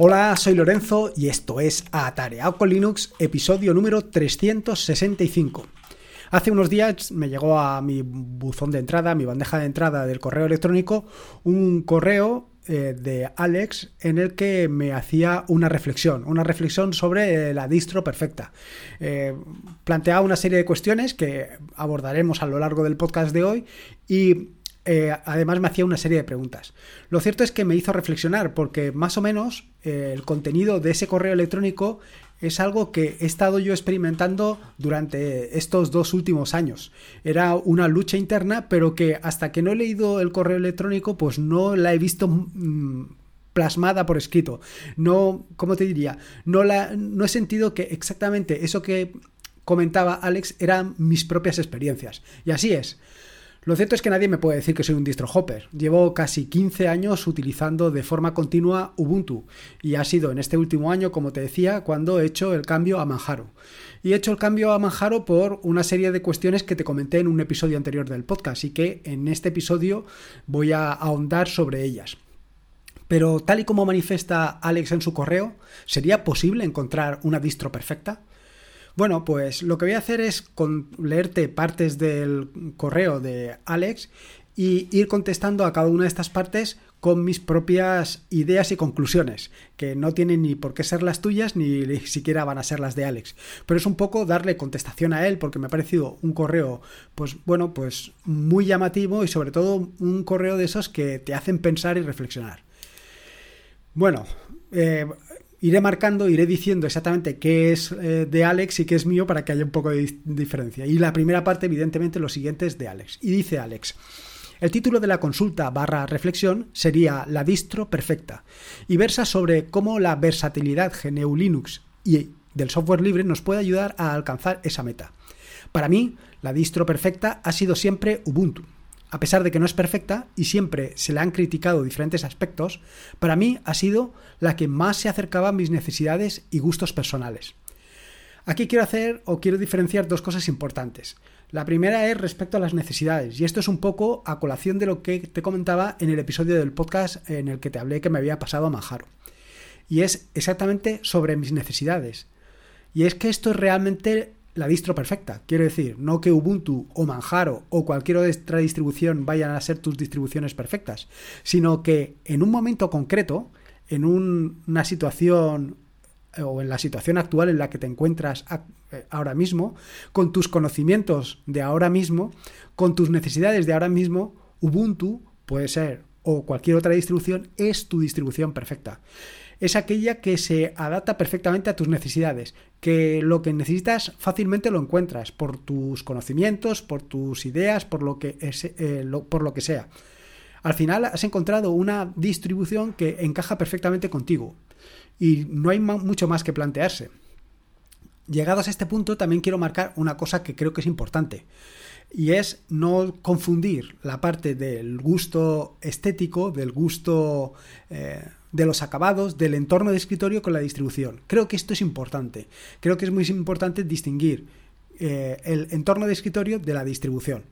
Hola, soy Lorenzo y esto es Atareado con Linux, episodio número 365. Hace unos días me llegó a mi buzón de entrada, a mi bandeja de entrada del correo electrónico, un correo eh, de Alex en el que me hacía una reflexión, una reflexión sobre la distro perfecta. Eh, planteaba una serie de cuestiones que abordaremos a lo largo del podcast de hoy y eh, además me hacía una serie de preguntas. Lo cierto es que me hizo reflexionar porque más o menos eh, el contenido de ese correo electrónico es algo que he estado yo experimentando durante estos dos últimos años. Era una lucha interna, pero que hasta que no he leído el correo electrónico, pues no la he visto mm, plasmada por escrito. No, ¿cómo te diría? No, la, no he sentido que exactamente eso que comentaba Alex eran mis propias experiencias. Y así es. Lo cierto es que nadie me puede decir que soy un distro hopper. Llevo casi 15 años utilizando de forma continua Ubuntu y ha sido en este último año, como te decía, cuando he hecho el cambio a Manjaro. Y he hecho el cambio a Manjaro por una serie de cuestiones que te comenté en un episodio anterior del podcast y que en este episodio voy a ahondar sobre ellas. Pero tal y como manifiesta Alex en su correo, ¿sería posible encontrar una distro perfecta? Bueno, pues lo que voy a hacer es leerte partes del correo de Alex y ir contestando a cada una de estas partes con mis propias ideas y conclusiones, que no tienen ni por qué ser las tuyas ni siquiera van a ser las de Alex. Pero es un poco darle contestación a él porque me ha parecido un correo, pues bueno, pues muy llamativo y sobre todo un correo de esos que te hacen pensar y reflexionar. Bueno, eh, iré marcando, iré diciendo exactamente qué es eh, de Alex y qué es mío para que haya un poco de diferencia. Y la primera parte, evidentemente, lo siguiente es de Alex. Y dice Alex. El título de la consulta barra reflexión sería La distro perfecta y versa sobre cómo la versatilidad GNU Linux y del software libre nos puede ayudar a alcanzar esa meta. Para mí, la distro perfecta ha sido siempre Ubuntu, a pesar de que no es perfecta y siempre se le han criticado diferentes aspectos, para mí ha sido la que más se acercaba a mis necesidades y gustos personales. Aquí quiero hacer o quiero diferenciar dos cosas importantes. La primera es respecto a las necesidades, y esto es un poco a colación de lo que te comentaba en el episodio del podcast en el que te hablé que me había pasado a Manjaro. Y es exactamente sobre mis necesidades. Y es que esto es realmente la distro perfecta. Quiero decir, no que Ubuntu o Manjaro o cualquier otra distribución vayan a ser tus distribuciones perfectas, sino que en un momento concreto, en una situación eh, o en la situación actual en la que te encuentras eh, ahora mismo, con tus conocimientos de ahora mismo, con tus necesidades de ahora mismo, Ubuntu puede ser o cualquier otra distribución es tu distribución perfecta es aquella que se adapta perfectamente a tus necesidades, que lo que necesitas fácilmente lo encuentras por tus conocimientos, por tus ideas, por lo que, eh, por lo que sea. Al final has encontrado una distribución que encaja perfectamente contigo y no hay mucho más que plantearse. Llegados a este punto también quiero marcar una cosa que creo que es importante y es no confundir la parte del gusto estético, del gusto eh, de los acabados, del entorno de escritorio con la distribución. Creo que esto es importante. Creo que es muy importante distinguir eh, el entorno de escritorio de la distribución.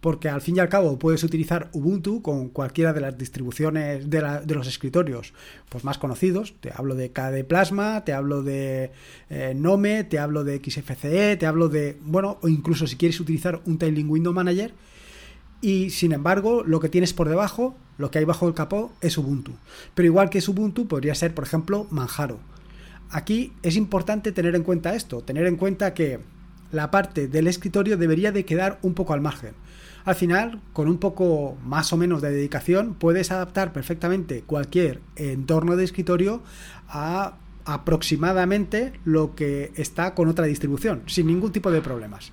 Porque al fin y al cabo puedes utilizar Ubuntu con cualquiera de las distribuciones de, los escritorios pues más conocidos. Te hablo de KDE Plasma, te hablo de eh, Nome, te hablo de XFCE, te hablo de. Bueno, o incluso si quieres utilizar un Tailing Window Manager. Y sin embargo, lo que tienes por debajo lo que hay bajo el capó es Ubuntu. Pero igual que es Ubuntu, podría ser, por ejemplo, Manjaro. Aquí es importante tener en cuenta esto, tener en cuenta que la parte del escritorio debería de quedar un poco al margen. Al final, con un poco más o menos de dedicación, puedes adaptar perfectamente cualquier entorno de escritorio a aproximadamente lo que está con otra distribución, sin ningún tipo de problemas.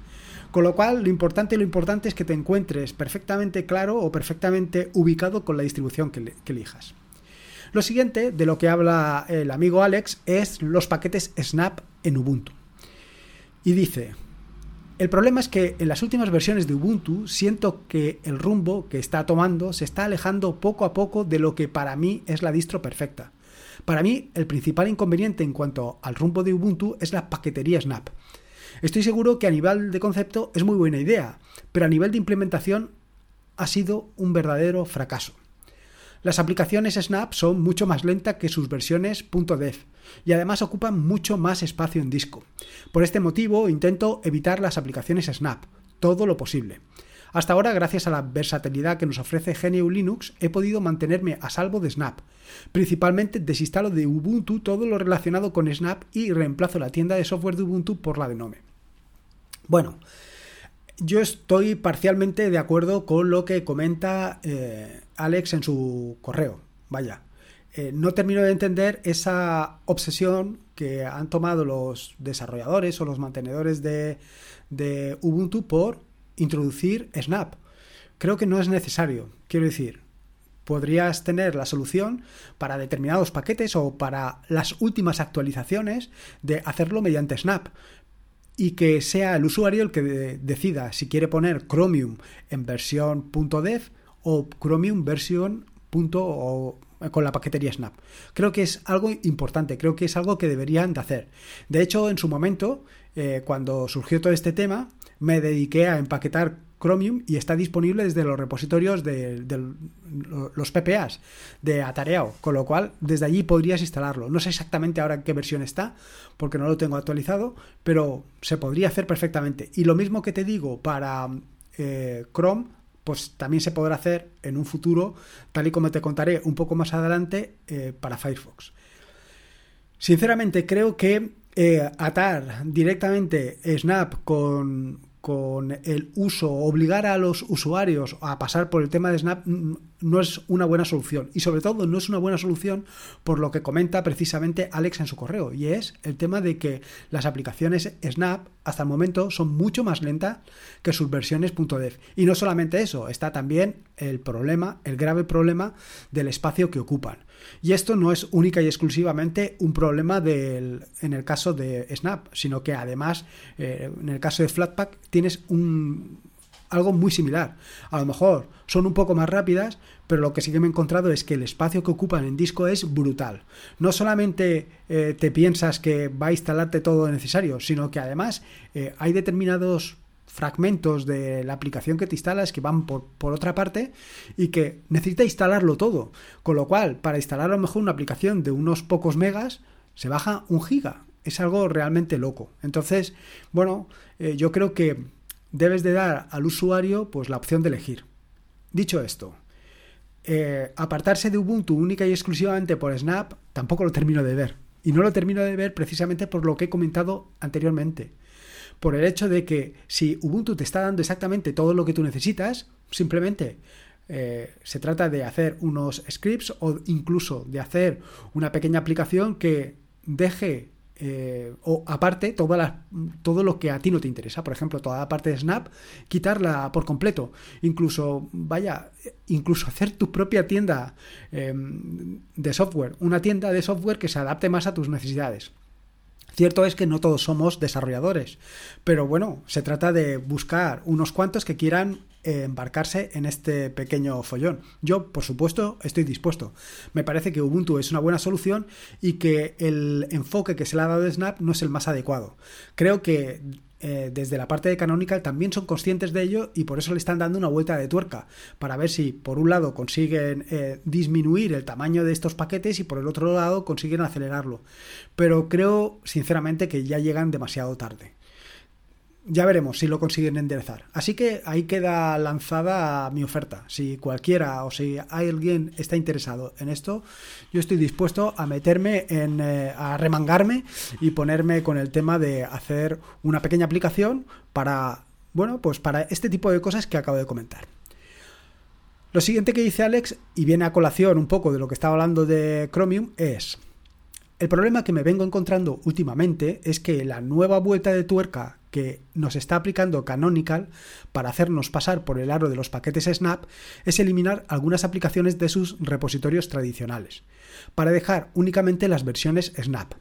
Con lo cual, lo importante, lo importante es que te encuentres perfectamente claro o perfectamente ubicado con la distribución que, que elijas. Lo siguiente de lo que habla el amigo Alex es los paquetes Snap en Ubuntu. Y dice, el problema es que en las últimas versiones de Ubuntu siento que el rumbo que está tomando se está alejando poco a poco de lo que para mí es la distro perfecta. Para mí, el principal inconveniente en cuanto al rumbo de Ubuntu es la paquetería Snap. Estoy seguro que a nivel de concepto es muy buena idea, pero a nivel de implementación ha sido un verdadero fracaso. Las aplicaciones Snap son mucho más lentas que sus versiones .dev y además ocupan mucho más espacio en disco. Por este motivo intento evitar las aplicaciones Snap, todo lo posible. Hasta ahora, gracias a la versatilidad que nos ofrece GNU Linux, he podido mantenerme a salvo de Snap. Principalmente desinstalo de Ubuntu todo lo relacionado con Snap y reemplazo la tienda de software de Ubuntu por la de Nome. Bueno, yo estoy parcialmente de acuerdo con lo que comenta eh, Alex en su correo. Vaya, eh, no termino de entender esa obsesión que han tomado los desarrolladores o los mantenedores de, de Ubuntu por introducir Snap. Creo que no es necesario. Quiero decir, podrías tener la solución para determinados paquetes o para las últimas actualizaciones de hacerlo mediante Snap y que sea el usuario el que decida si quiere poner Chromium en versión .dev o Chromium versión o con la paquetería Snap. Creo que es algo importante, creo que es algo que deberían de hacer. De hecho, en su momento, eh, cuando surgió todo este tema, me dediqué a empaquetar Chromium y está disponible desde los repositorios de, los PPAs de Atareao, con lo cual desde allí podrías instalarlo. No sé exactamente ahora en qué versión está, porque no lo tengo actualizado, pero se podría hacer perfectamente. Y lo mismo que te digo para eh, Chrome, pues también se podrá hacer en un futuro, tal y como te contaré un poco más adelante, eh, para Firefox. Sinceramente creo que eh, atar directamente Snap con, con el uso, obligar a los usuarios a pasar por el tema de Snap no es una buena solución. Y sobre todo no es una buena solución por lo que comenta precisamente Alex en su correo. Y es el tema de que las aplicaciones Snap hasta el momento son mucho más lentas que sus versiones .dev. Y no solamente eso, está también el problema, el grave problema del espacio que ocupan. Y esto no es única y exclusivamente un problema del, en el caso de Snap, sino que además eh, en el caso de Flatpak tienes un, algo muy similar. A lo mejor son un poco más rápidas, pero lo que sí que me he encontrado es que el espacio que ocupan en disco es brutal. No solamente eh, te piensas que va a instalarte todo lo necesario, sino que además eh, hay determinados fragmentos de la aplicación que te instalas que van por, por, otra parte y que necesita instalarlo todo. Con lo cual, para instalar a lo mejor una aplicación de unos pocos megas, se baja un giga. Es algo realmente loco. Entonces, bueno, eh, yo creo que debes de dar al usuario pues la opción de elegir. Dicho esto, eh, apartarse de Ubuntu única y exclusivamente por Snap tampoco lo termino de ver. Y no lo termino de ver precisamente por lo que he comentado anteriormente por el hecho de que si Ubuntu te está dando exactamente todo lo que tú necesitas, simplemente eh, se trata de hacer unos scripts o incluso de hacer una pequeña aplicación que deje eh, o aparte toda todo lo que a ti no te interesa. Por ejemplo, toda la parte de Snap, quitarla por completo. Incluso, vaya, incluso hacer tu propia tienda em, de software. Una tienda de software que se adapte más a tus necesidades. Cierto es que no todos somos desarrolladores, pero bueno, se trata de buscar unos cuantos que quieran eh, embarcarse en este pequeño follón. Yo, por supuesto, estoy dispuesto. Me parece que Ubuntu es una buena solución y que el enfoque que se le ha dado de Snap no es el más adecuado. Creo que eh, desde la parte de Canonical también son conscientes de ello y por eso le están dando una vuelta de tuerca para ver si por un lado consiguen eh, disminuir el tamaño de estos paquetes y por el otro lado consiguen acelerarlo. Pero creo sinceramente que ya llegan demasiado tarde ya veremos si lo consiguen enderezar. Así que ahí queda lanzada mi oferta. Si cualquiera o si alguien está interesado en esto, yo estoy dispuesto a meterme en, eh, a remangarme y ponerme con el tema de hacer una pequeña aplicación para, bueno, pues para este tipo de cosas que acabo de comentar. Lo siguiente que dice Alex, y viene a colación un poco de lo que estaba hablando de Chromium, es el problema que me vengo encontrando últimamente es que la nueva vuelta de tuerca que nos está aplicando Canonical para hacernos pasar por el aro de los paquetes Snap es eliminar algunas aplicaciones de sus repositorios tradicionales, para dejar únicamente las versiones Snap.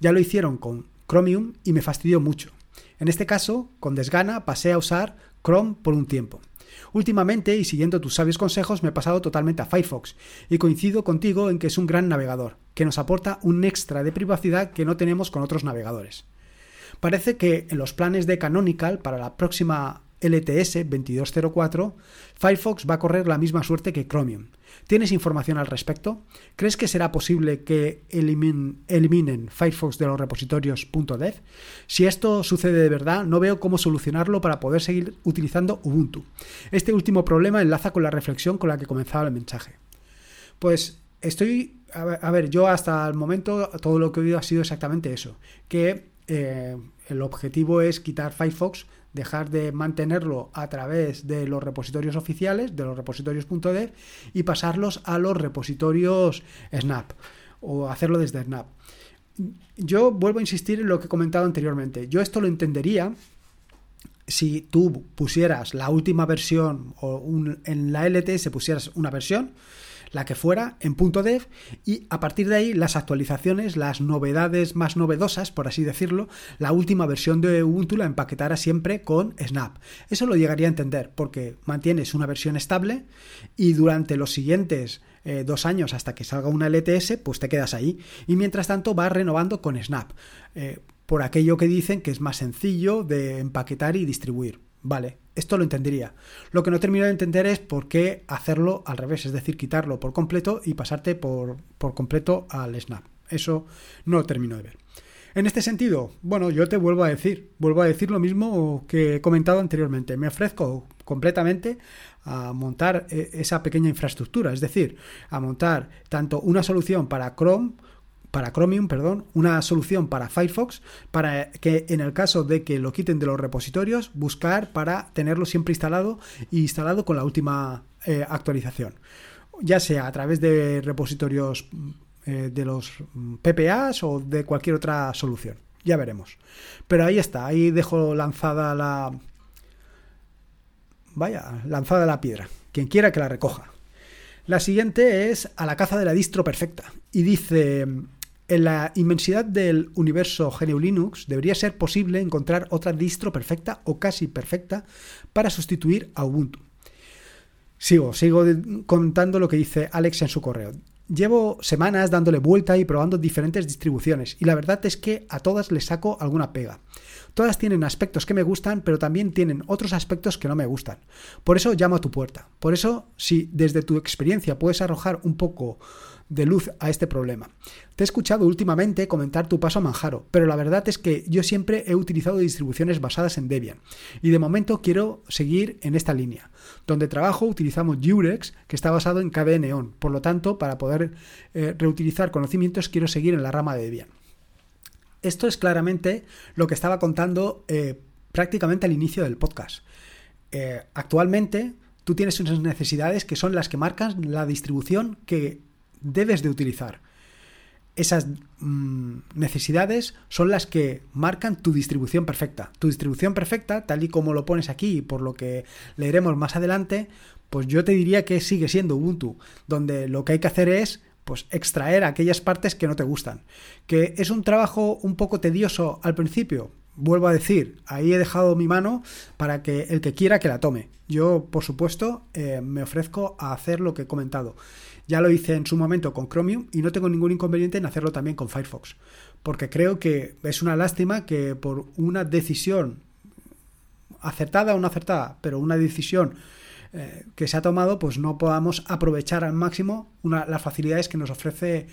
Ya lo hicieron con Chromium y me fastidió mucho. En este caso, con desgana pasé a usar Chrome por un tiempo. Últimamente, y siguiendo tus sabios consejos, me he pasado totalmente a Firefox, y coincido contigo en que es un gran navegador, que nos aporta un extra de privacidad que no tenemos con otros navegadores. Parece que en los planes de Canonical para la próxima LTS 2204, Firefox va a correr la misma suerte que Chromium. ¿Tienes información al respecto? ¿Crees que será posible que eliminen Firefox de los repositorios .dev? Si esto sucede de verdad, no veo cómo solucionarlo para poder seguir utilizando Ubuntu. Este último problema enlaza con la reflexión con la que comenzaba el mensaje. Pues estoy, a ver, yo hasta el momento todo lo que he oído ha sido exactamente eso, que eh, el objetivo es quitar Firefox dejar de mantenerlo a través de los repositorios oficiales, de los repositorios.dev, y pasarlos a los repositorios Snap o hacerlo desde Snap. Yo vuelvo a insistir en lo que he comentado anteriormente. Yo esto lo entendería si tú pusieras la última versión o en la LTS pusieras una versión la que fuera, en .dev y a partir de ahí las actualizaciones, las novedades más novedosas, por así decirlo, la última versión de Ubuntu la empaquetara siempre con Snap. Eso lo llegaría a entender porque mantienes una versión estable y durante los siguientes eh, dos años hasta que salga una LTS, pues te quedas ahí. Y mientras tanto vas renovando con Snap. Eh, por aquello que dicen que es más sencillo de empaquetar y distribuir. Vale, esto lo entendería. Lo que no termino de entender es por qué hacerlo al revés, es decir, quitarlo por completo y pasarte por, por completo al Snap. Eso no termino de ver. En este sentido, bueno, yo te vuelvo a decir, vuelvo a decir lo mismo que he comentado anteriormente. Me ofrezco completamente a montar eh, esa pequeña infraestructura, es decir, a montar tanto una solución para Chrome para Chromium, perdón, una solución para Firefox, para que en el caso de que lo quiten de los repositorios, buscar para tenerlo siempre instalado y instalado con la última eh, actualización. Ya sea a través de repositorios eh, de los PPAs o de cualquier otra solución. Ya veremos. Pero ahí está, ahí dejo lanzada la. Vaya, lanzada la piedra. Quien quiera que la recoja. La siguiente es a la caza de la distro perfecta. Y dice, en la inmensidad del universo GNU Linux debería ser posible encontrar otra distro perfecta o casi perfecta para sustituir a Ubuntu. Sigo, sigo contando lo que dice Alex en su correo. Llevo semanas dándole vuelta y probando diferentes distribuciones y la verdad es que a todas les saco alguna pega. Todas tienen aspectos que me gustan, pero también tienen otros aspectos que no me gustan. Por eso llamo a tu puerta. Por eso, si desde tu experiencia puedes arrojar un poco de luz a este problema. Te he escuchado últimamente comentar tu paso a Manjaro, pero la verdad es que yo siempre he utilizado distribuciones basadas en Debian y de momento quiero seguir en esta línea. Donde trabajo utilizamos Jurex, que está basado en KDE Neon, por lo tanto, para poder eh, reutilizar conocimientos quiero seguir en la rama de Debian. Esto es claramente lo que estaba contando eh, prácticamente al inicio del podcast. Eh, actualmente tú tienes unas necesidades que son las que marcan la distribución que debes de utilizar. Esas mm, necesidades son las que marcan tu distribución perfecta. Tu distribución perfecta, tal y como lo pones aquí y por lo que leeremos más adelante, pues yo te diría que sigue siendo Ubuntu, donde lo que hay que hacer es pues extraer aquellas partes que no te gustan. Que es un trabajo un poco tedioso al principio, vuelvo a decir, ahí he dejado mi mano para que el que quiera que la tome. Yo, por supuesto, eh, me ofrezco a hacer lo que he comentado. Ya lo hice en su momento con Chromium y no tengo ningún inconveniente en hacerlo también con Firefox, porque creo que es una lástima que por una decisión acertada o no acertada, pero una decisión eh, que se ha tomado, pues no podamos aprovechar al máximo las facilidades que nos ofrece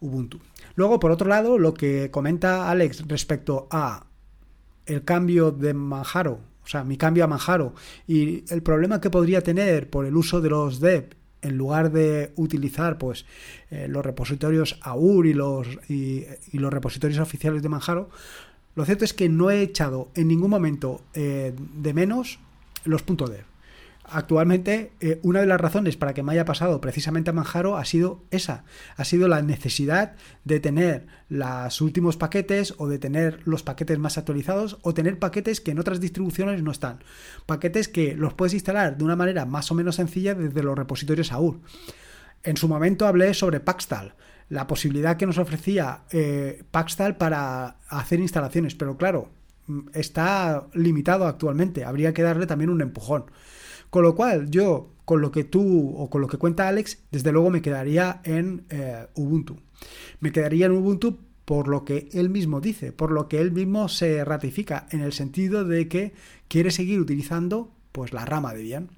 Ubuntu. Luego, por otro lado, lo que comenta Alex respecto a el cambio de Manjaro, o sea, mi cambio a Manjaro. Y el problema que podría tener por el uso de los dev en lugar de utilizar pues eh, los repositorios AUR y los, y, los repositorios oficiales de Manjaro, lo cierto es que no he echado en ningún momento eh, de menos los .dev actualmente eh, una de las razones para que me haya pasado precisamente a Manjaro ha sido esa, ha sido la necesidad de tener los últimos paquetes o de tener los paquetes más actualizados o tener paquetes que en otras distribuciones no están. Paquetes que los puedes instalar de una manera más o menos sencilla desde los repositorios AUR. En su momento hablé sobre Paxtal, la posibilidad que nos ofrecía eh, Paxtal para hacer instalaciones, pero claro, mm, está limitado actualmente, habría que darle también un empujón. Con lo cual, yo, con lo que tú o con lo que cuenta Alex, desde luego me quedaría en eh, Ubuntu. Me quedaría en Ubuntu por lo que él mismo dice, por lo que él mismo se ratifica, en el sentido de que quiere seguir utilizando pues la rama Debian.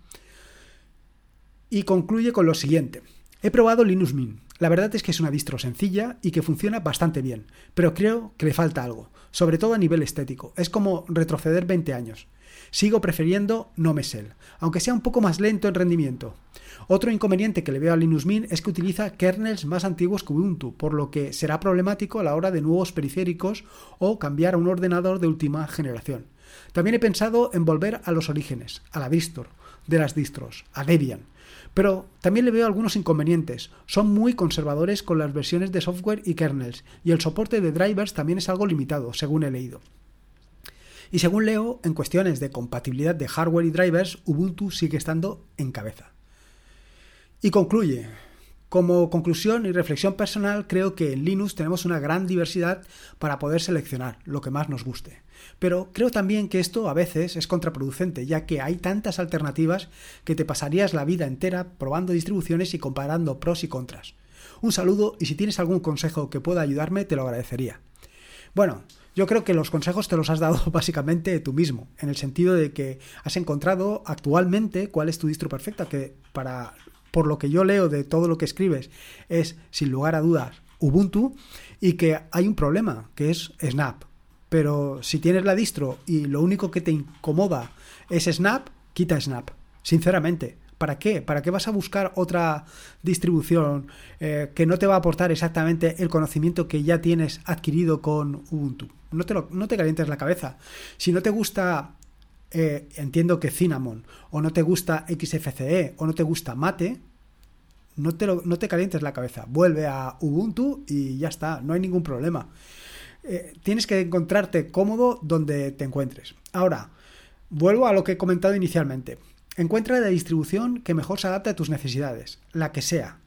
Y concluye con lo siguiente. He probado Linux Mint. La verdad es que es una distro sencilla y que funciona bastante bien, pero creo que le falta algo, sobre todo a nivel estético. Es como retroceder 20 años. Sigo prefiriendo Nomesel, aunque sea un poco más lento en rendimiento. Otro inconveniente que le veo a Linux Mint es que utiliza kernels más antiguos que Ubuntu, por lo que será problemático a la hora de nuevos periféricos o cambiar a un ordenador de última generación. También he pensado en volver a los orígenes, a la distro, de las distros, a Debian. Pero también le veo algunos inconvenientes. Son muy conservadores con las versiones de software y kernels, y el soporte de drivers también es algo limitado, según he leído. Y según leo, en cuestiones de compatibilidad de hardware y drivers, Ubuntu sigue estando en cabeza. Y concluye. Como conclusión y reflexión personal, creo que en Linux tenemos una gran diversidad para poder seleccionar lo que más nos guste. Pero creo también que esto a veces es contraproducente, ya que hay tantas alternativas que te pasarías la vida entera probando distribuciones y comparando pros y contras. Un saludo y si tienes algún consejo que pueda ayudarme, te lo agradecería. Bueno, yo creo que los consejos te los has dado básicamente tú mismo, en el sentido de que has encontrado actualmente cuál es tu distro perfecta, que para por lo que yo leo de todo lo que escribes es sin lugar a dudas Ubuntu y que hay un problema, que es Snap. Pero si tienes la distro y lo único que te incomoda es Snap, quita Snap. Sinceramente, ¿para qué? ¿Para qué vas a buscar otra distribución eh, que no te va a aportar exactamente el conocimiento que ya tienes adquirido con Ubuntu? No te, no te calientes la cabeza. Si no te gusta, eh, entiendo que Cinnamon, o no te gusta XFCE, o no te gusta Mate, no te, no te calientes la cabeza. Vuelve a Ubuntu y ya está, no hay ningún problema. Eh, tienes que encontrarte cómodo donde te encuentres. Ahora, vuelvo a lo que he comentado inicialmente. Encuentra la distribución que mejor se adapte a tus necesidades, la que sea.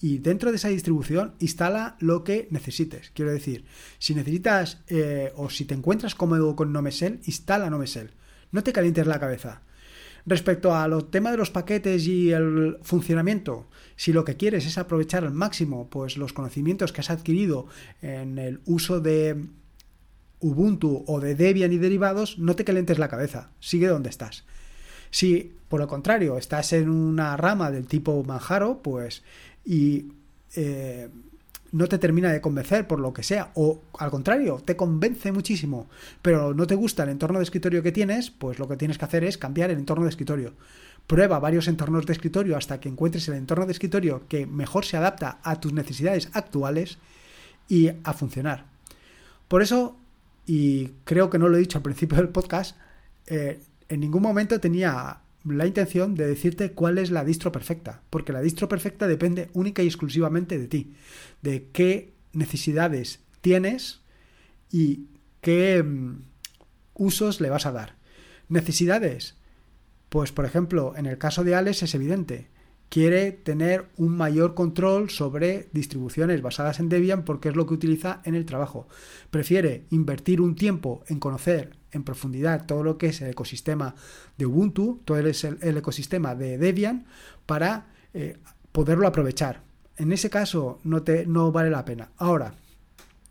Y dentro de esa distribución instala lo que necesites. Quiero decir, si necesitas eh, o si te encuentras cómodo con Nomesel, instala Nomesel. No te calientes la cabeza. Respecto a los temas de los paquetes y el funcionamiento, si lo que quieres es aprovechar al máximo pues, los conocimientos que has adquirido en el uso de Ubuntu o de Debian y derivados, no te calientes la cabeza, sigue donde estás. Si por lo contrario estás en una rama del tipo Manjaro, pues y eh, no te termina de convencer por lo que sea, o al contrario, te convence muchísimo, pero no te gusta el entorno de escritorio que tienes, pues lo que tienes que hacer es cambiar el entorno de escritorio. Prueba varios entornos de escritorio hasta que encuentres el entorno de escritorio que mejor se adapta a tus necesidades actuales y a funcionar. Por eso, y creo que no lo he dicho al principio del podcast, eh, en ningún momento tenía la intención de decirte cuál es la distro perfecta, porque la distro perfecta depende única y exclusivamente de ti, de qué necesidades tienes y qué mm, usos le vas a dar. Necesidades, pues por ejemplo, en el caso de Alex es evidente, quiere tener un mayor control sobre distribuciones basadas en Debian porque es lo que utiliza en el trabajo. Prefiere invertir un tiempo en conocer en profundidad todo lo que es el ecosistema de Ubuntu, todo el, el ecosistema de Debian, para eh, poderlo aprovechar. En ese caso no, te, no vale la pena. Ahora,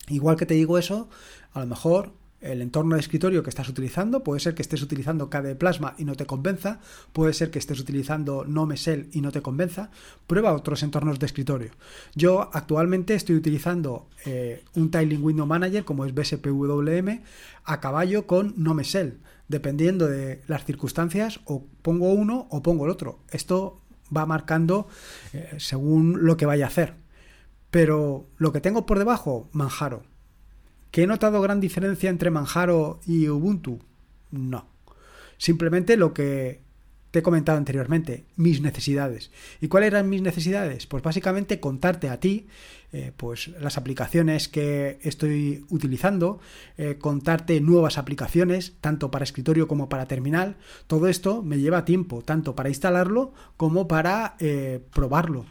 igual que te digo eso, a lo mejor el entorno de escritorio que estás utilizando, puede ser que estés utilizando KDE Plasma y no te convenza, puede ser que estés utilizando Nomesel y no te convenza, prueba otros entornos de escritorio. Yo actualmente estoy utilizando eh, un Tiling Window Manager como es BSPWM a caballo con Nomesel. Dependiendo de las circunstancias, o pongo uno o pongo el otro. Esto va marcando eh, según lo que vaya a hacer. Pero lo que tengo por debajo, Manjaro ¿Que he notado gran diferencia entre Manjaro y Ubuntu? No. Simplemente lo que te he comentado anteriormente, mis necesidades. ¿Y cuáles eran mis necesidades? Pues básicamente contarte a ti eh, pues las aplicaciones que estoy utilizando, eh, contarte nuevas aplicaciones, tanto para escritorio como para terminal. Todo esto me lleva tiempo, tanto para instalarlo como para eh, probarlo,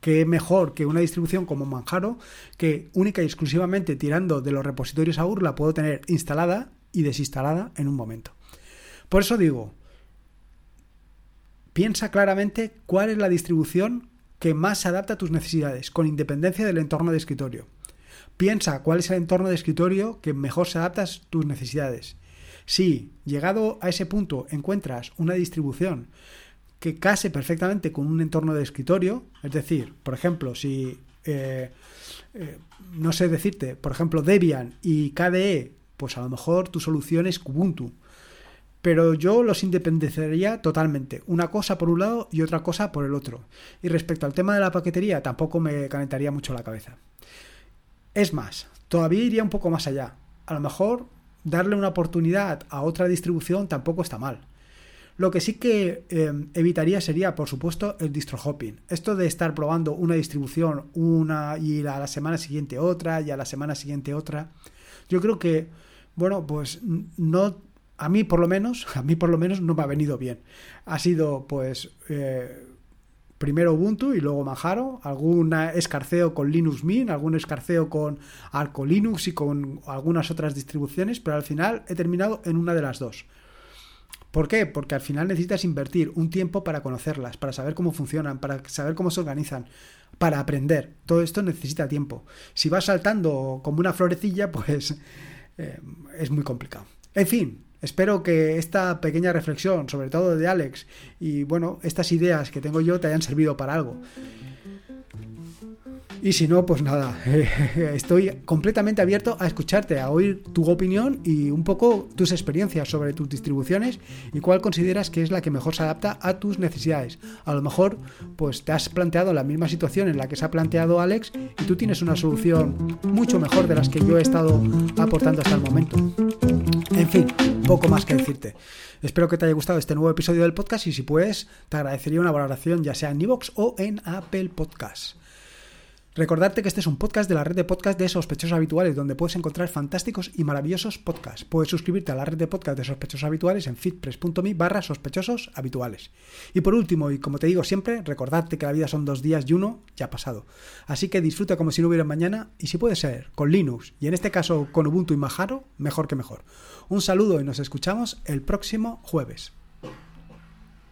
qué mejor que una distribución como Manjaro, que única y exclusivamente tirando de los repositorios AUR la puedo tener instalada y desinstalada en un momento. Por eso digo, piensa claramente cuál es la distribución que más se adapta a tus necesidades, con independencia del entorno de escritorio. Piensa cuál es el entorno de escritorio que mejor se adapta a tus necesidades. Si, llegado a ese punto, encuentras una distribución que case perfectamente con un entorno de escritorio, es decir, por ejemplo, si, eh, eh, no sé decirte, por ejemplo, Debian y KDE, pues a lo mejor tu solución es Kubuntu. Pero yo los independizaría totalmente, una cosa por un lado y otra cosa por el otro. Y respecto al tema de la paquetería, tampoco me calentaría mucho la cabeza. Es más, todavía iría un poco más allá. A lo mejor darle una oportunidad a otra distribución tampoco está mal. Lo que sí que eh, evitaría sería, por supuesto, el distro hopping. Esto de estar probando una distribución una y a la semana siguiente otra y a la semana siguiente otra. Yo creo que, bueno, pues no, a mí por lo menos, a mí por lo menos no me ha venido bien. Ha sido, pues, eh, primero Ubuntu y luego Manjaro, algún escarceo con Linux Mint, algún escarceo con Arco Linux y con algunas otras distribuciones, pero al final he terminado en una de las dos. ¿Por qué? Porque al final necesitas invertir un tiempo para conocerlas, para saber cómo funcionan, para saber cómo se organizan, para aprender. Todo esto necesita tiempo. Si vas saltando como una florecilla, pues eh, es muy complicado. En fin, Espero que esta pequeña reflexión, sobre todo de Alex, y bueno, estas ideas que tengo yo te hayan servido para algo. Y si no, pues nada, estoy completamente abierto a escucharte, a oír tu opinión y un poco tus experiencias sobre tus distribuciones y cuál consideras que es la que mejor se adapta a tus necesidades. A lo mejor, pues te has planteado la misma situación en la que se ha planteado Alex y tú tienes una solución mucho mejor de las que yo he estado aportando hasta el momento. En fin, poco más que decirte. Espero que te haya gustado este nuevo episodio del podcast y si puedes, te agradecería una valoración ya sea en iVoox o en Apple Podcasts. Recordarte que este es un podcast de la red de podcast de sospechosos habituales, donde puedes encontrar fantásticos y maravillosos podcasts. Puedes suscribirte a la red de podcast de sospechosos habituales en fitpress.me barra sospechosos habituales. Y por último, y como te digo siempre, recordarte que la vida son dos días y uno ya ha pasado. Así que disfruta como si no hubiera mañana y si puede ser, con Linux y en este caso con Ubuntu y Majaro, mejor que mejor. Un saludo y nos escuchamos el próximo jueves.